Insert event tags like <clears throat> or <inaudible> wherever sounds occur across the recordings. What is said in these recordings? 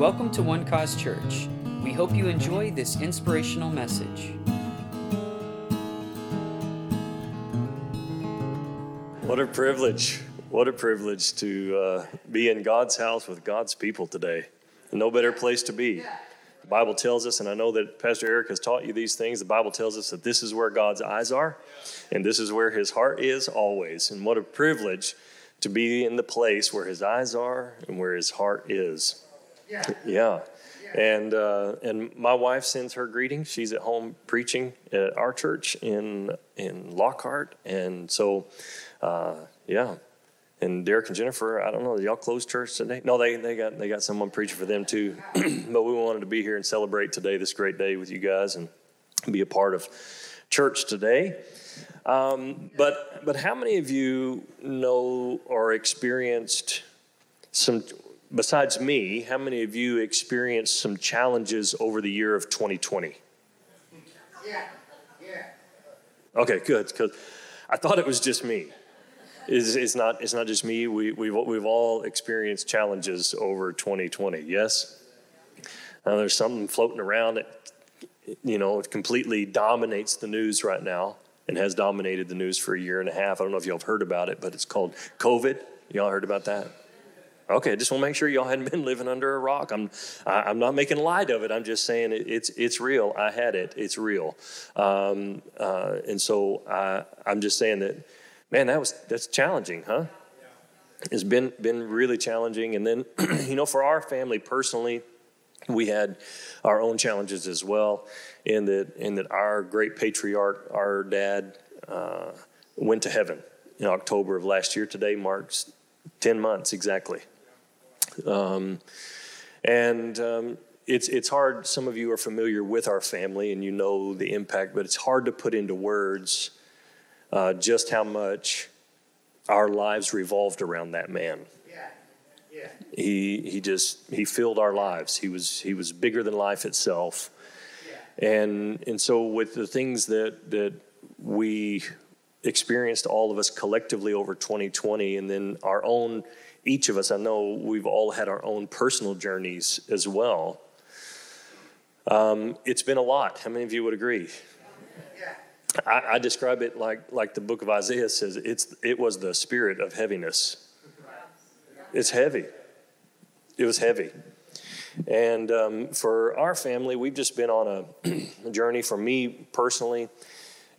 Welcome to One Cause Church. We hope you enjoy this inspirational message. What a privilege. What a privilege to uh, be in God's house with God's people today. No better place to be. The Bible tells us, and I know that Pastor Eric has taught you these things, the Bible tells us that this is where God's eyes are, and this is where his heart is always. And what a privilege to be in the place where his eyes are and where his heart is. Yeah. yeah. And uh, and my wife sends her greetings. She's at home preaching at our church in in Lockhart, and so uh, yeah. And Derek and Jennifer, I don't know, y'all closed church today? No, they they got they got someone preaching for them too. <clears throat> but we wanted to be here and celebrate today, this great day with you guys, and be a part of church today. Um, but but how many of you know or experienced some? Besides me, how many of you experienced some challenges over the year of 2020? Yeah, yeah. Okay, good. Because I thought it was just me. It's, it's, not. It's not just me. We, we've we've all experienced challenges over 2020. Yes. Now there's something floating around that you know completely dominates the news right now and has dominated the news for a year and a half. I don't know if y'all have heard about it, but it's called COVID. Y'all heard about that? Okay, I just want to make sure y'all hadn't been living under a rock. I'm, I'm not making light of it. I'm just saying it, it's, it's real. I had it. It's real. Um, uh, and so I, I'm just saying that, man, that was that's challenging, huh? It's been been really challenging. And then, <clears throat> you know, for our family personally, we had our own challenges as well. In that, in that, our great patriarch, our dad, uh, went to heaven in October of last year. Today marks ten months exactly. Um, and um, it's it's hard. Some of you are familiar with our family and you know the impact, but it's hard to put into words uh, just how much our lives revolved around that man. Yeah. Yeah. He he just he filled our lives. He was he was bigger than life itself. Yeah. And and so with the things that that we experienced all of us collectively over 2020 and then our own each of us, I know we've all had our own personal journeys as well. Um, it's been a lot. How many of you would agree? I, I, describe it like, like the book of Isaiah says it's, it was the spirit of heaviness. It's heavy. It was heavy. And um, for our family, we've just been on a, <clears throat> a journey. For me personally,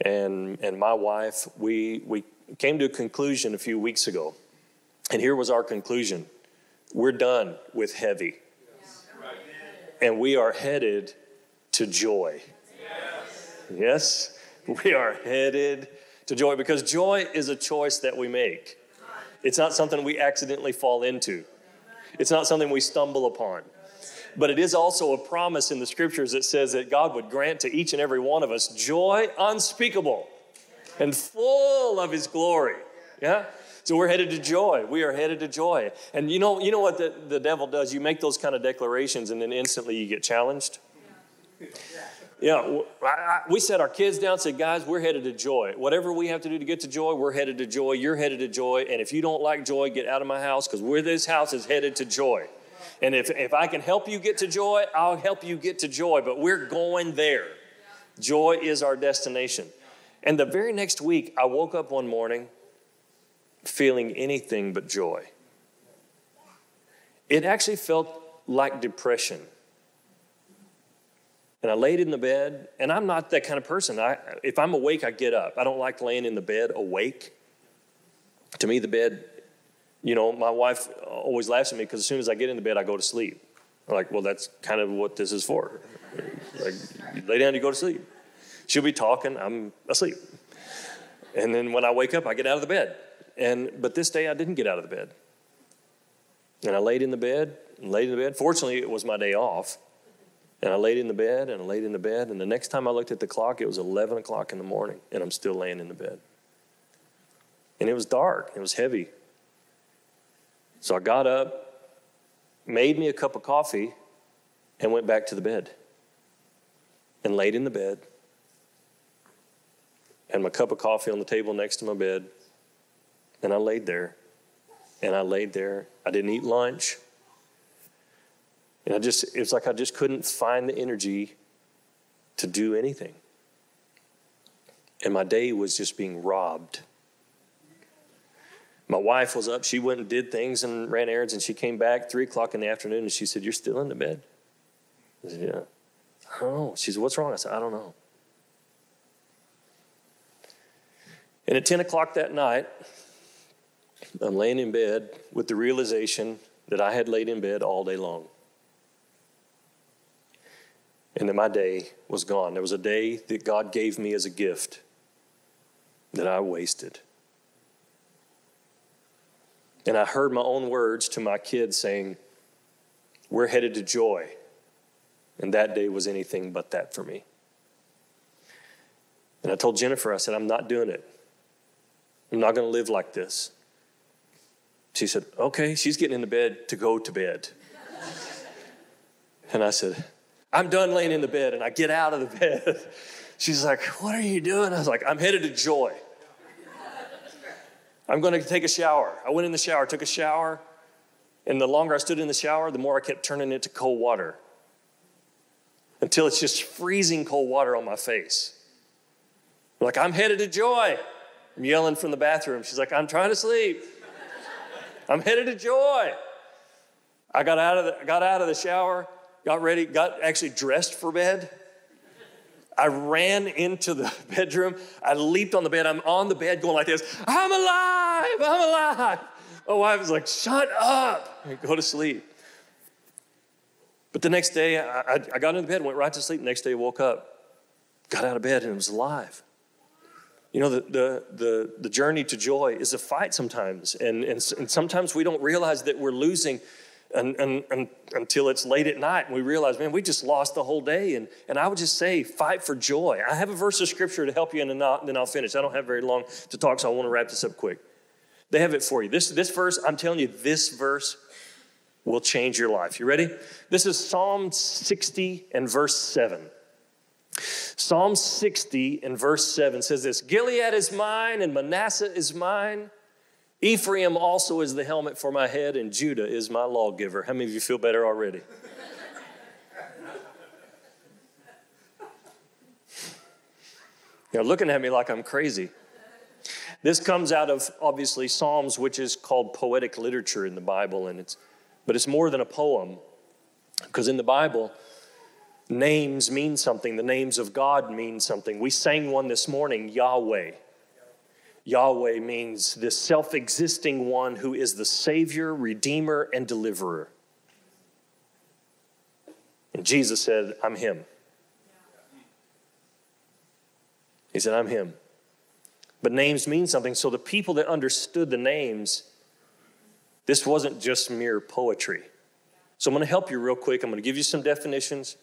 and and my wife, we we came to a conclusion a few weeks ago and here was our conclusion we're done with heavy. And we are headed to joy. Yes, we are headed to joy because joy is a choice that we make. It's not something we accidentally fall into, it's not something we stumble upon. But it is also a promise in the scriptures that says that God would grant to each and every one of us joy unspeakable and full of his glory. Yeah? So we're headed to joy. We are headed to joy. And you know, you know what the, the devil does? You make those kind of declarations and then instantly you get challenged. Yeah, we set our kids down, said, guys, we're headed to joy. Whatever we have to do to get to joy, we're headed to joy. You're headed to joy. And if you don't like joy, get out of my house because where this house is headed to joy. And if, if I can help you get to joy, I'll help you get to joy. But we're going there. Joy is our destination. And the very next week, I woke up one morning feeling anything but joy. It actually felt like depression. And I laid in the bed, and I'm not that kind of person. I, if I'm awake, I get up. I don't like laying in the bed awake. To me, the bed, you know, my wife always laughs at me because as soon as I get in the bed, I go to sleep. I'm like, well, that's kind of what this is for. Like, you lay down, you go to sleep. She'll be talking, I'm asleep. And then when I wake up, I get out of the bed. And but this day I didn't get out of the bed. And I laid in the bed and laid in the bed. Fortunately, it was my day off. And I laid in the bed and I laid in the bed. And the next time I looked at the clock, it was 11 o'clock in the morning, and I'm still laying in the bed. And it was dark, it was heavy. So I got up, made me a cup of coffee, and went back to the bed. And laid in the bed. And my cup of coffee on the table next to my bed. And I laid there. And I laid there. I didn't eat lunch. And I just, it was like I just couldn't find the energy to do anything. And my day was just being robbed. My wife was up. She went and did things and ran errands, and she came back three o'clock in the afternoon and she said, You're still in the bed? I said, Yeah. I don't know. She said, What's wrong? I said, I don't know. And at 10 o'clock that night, I'm laying in bed with the realization that I had laid in bed all day long. And that my day was gone. There was a day that God gave me as a gift that I wasted. And I heard my own words to my kids saying, We're headed to joy. And that day was anything but that for me. And I told Jennifer, I said, I'm not doing it. I'm not going to live like this. She said, Okay. She's getting into bed to go to bed. and I said, I'm done laying in the bed. And I get out of the bed. <laughs> She's like, What are you doing? I was like, I'm headed to joy. I'm going to take a shower. I went in the shower, took a shower, and the longer I stood in the shower, the more I kept turning it to cold water until it's just freezing cold water on my face. like, I'm headed to joy. I'm yelling from the bathroom. She's like, I'm trying to sleep. I'm headed to joy. I got out of the, got out of the shower, got ready, got actually dressed for bed. I ran into the <laughs> bedroom. I leaped on the bed. I'm on the bed going like this I'm alive, I'm alive. My wife was like, Shut up, and go to sleep. But the next day, I, I got into bed, went right to sleep. The next day, woke up, got out of bed, and was alive. You know, the, the, the, the journey to joy is a fight sometimes. And, and, and sometimes we don't realize that we're losing and, and, until it's late at night and we realize, man, we just lost the whole day. And, and I would just say, fight for joy. I have a verse of scripture to help you, and then I'll, then I'll finish. I don't have very long to talk, so I want to wrap this up quick. They have it for you. This, this verse, I'm telling you, this verse will change your life. You ready? This is Psalm 60 and verse 7. Psalm 60 and verse 7 says this Gilead is mine and Manasseh is mine. Ephraim also is the helmet for my head, and Judah is my lawgiver. How many of you feel better already? You're looking at me like I'm crazy. This comes out of obviously Psalms, which is called poetic literature in the Bible, and it's but it's more than a poem. Because in the Bible, names mean something. The names of God mean something. We sang one this morning, Yahweh. Yahweh means the self existing one who is the Savior, Redeemer, and Deliverer. And Jesus said, I'm Him. He said, I'm Him. But names mean something. So the people that understood the names, this wasn't just mere poetry. So I'm going to help you real quick. I'm going to give you some definitions,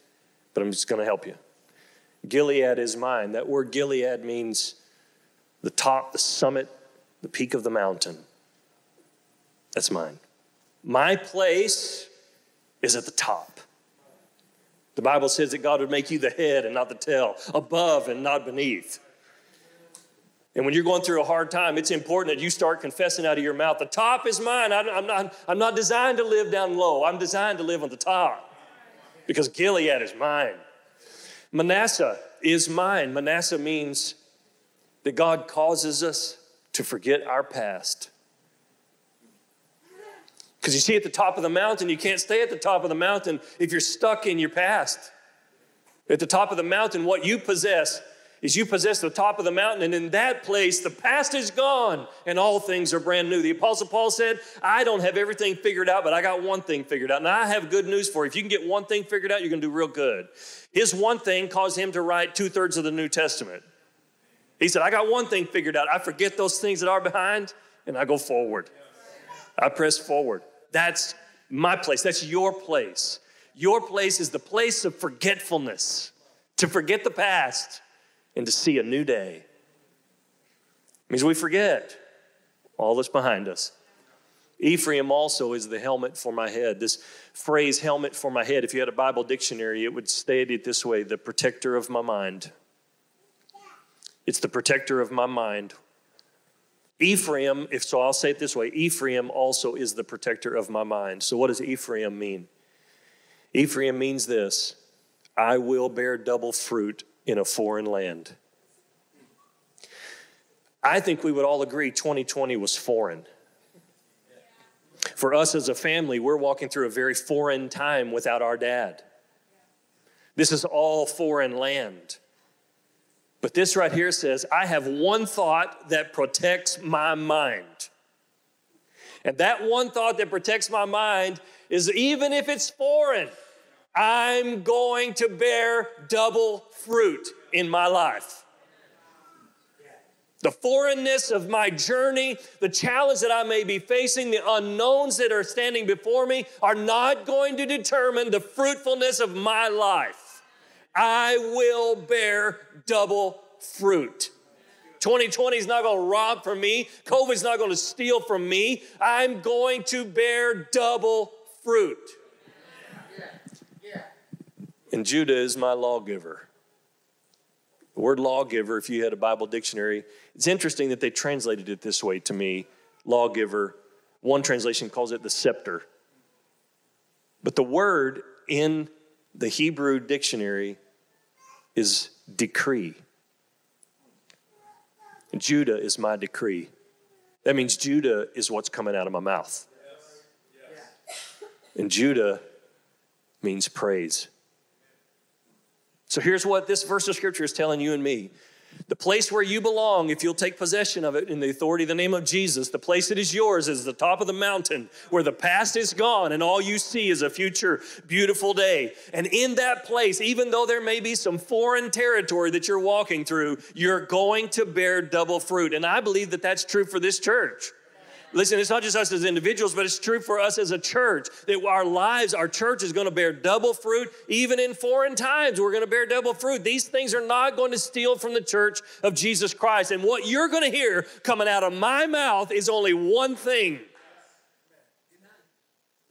but I'm just going to help you. Gilead is mine. That word Gilead means the top, the summit, the peak of the mountain. That's mine. My place is at the top. The Bible says that God would make you the head and not the tail, above and not beneath. And when you're going through a hard time, it's important that you start confessing out of your mouth, the top is mine. I'm not, I'm not designed to live down low. I'm designed to live on the top because Gilead is mine. Manasseh is mine. Manasseh means that God causes us to forget our past. Because you see, at the top of the mountain, you can't stay at the top of the mountain if you're stuck in your past. At the top of the mountain, what you possess is you possess the top of the mountain, and in that place, the past is gone and all things are brand new. The Apostle Paul said, I don't have everything figured out, but I got one thing figured out. And I have good news for you. If you can get one thing figured out, you're going to do real good. His one thing caused him to write two thirds of the New Testament. He said, I got one thing figured out. I forget those things that are behind and I go forward. I press forward. That's my place. That's your place. Your place is the place of forgetfulness, to forget the past and to see a new day. It means we forget all that's behind us. Ephraim also is the helmet for my head. This phrase, helmet for my head, if you had a Bible dictionary, it would state it this way the protector of my mind. It's the protector of my mind. Ephraim, if so, I'll say it this way Ephraim also is the protector of my mind. So, what does Ephraim mean? Ephraim means this I will bear double fruit in a foreign land. I think we would all agree 2020 was foreign. For us as a family, we're walking through a very foreign time without our dad. This is all foreign land. But this right here says, I have one thought that protects my mind. And that one thought that protects my mind is even if it's foreign, I'm going to bear double fruit in my life. The foreignness of my journey, the challenge that I may be facing, the unknowns that are standing before me are not going to determine the fruitfulness of my life. I will bear double fruit. 2020 is not going to rob from me. COVID's not going to steal from me. I'm going to bear double fruit. And Judah is my lawgiver. The word lawgiver, if you had a Bible dictionary, it's interesting that they translated it this way to me lawgiver. One translation calls it the scepter. But the word in the Hebrew dictionary is decree. Judah is my decree. That means Judah is what's coming out of my mouth. And Judah means praise. So here's what this verse of scripture is telling you and me. The place where you belong, if you'll take possession of it in the authority of the name of Jesus, the place that is yours is the top of the mountain where the past is gone and all you see is a future beautiful day. And in that place, even though there may be some foreign territory that you're walking through, you're going to bear double fruit. And I believe that that's true for this church. Listen, it's not just us as individuals, but it's true for us as a church that our lives, our church is going to bear double fruit. Even in foreign times, we're going to bear double fruit. These things are not going to steal from the church of Jesus Christ. And what you're going to hear coming out of my mouth is only one thing,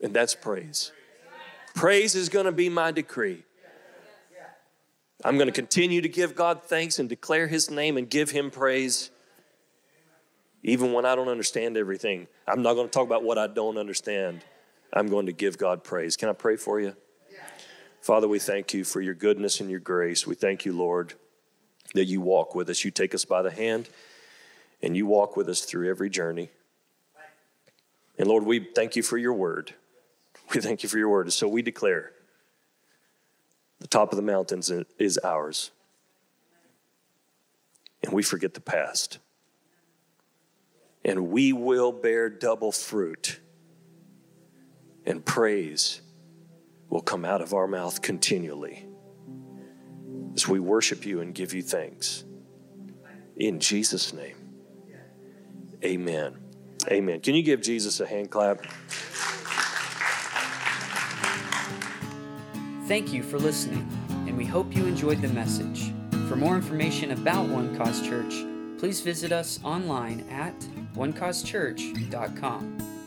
and that's praise. Praise is going to be my decree. I'm going to continue to give God thanks and declare His name and give Him praise even when I don't understand everything. I'm not going to talk about what I don't understand. I'm going to give God praise. Can I pray for you? Father, we thank you for your goodness and your grace. We thank you, Lord, that you walk with us. You take us by the hand and you walk with us through every journey. And Lord, we thank you for your word. We thank you for your word. So we declare the top of the mountains is ours. And we forget the past and we will bear double fruit. And praise will come out of our mouth continually as we worship you and give you thanks. In Jesus' name, amen. Amen. Can you give Jesus a hand clap? Thank you for listening, and we hope you enjoyed the message. For more information about One Cause Church, please visit us online at onecausechurch.com.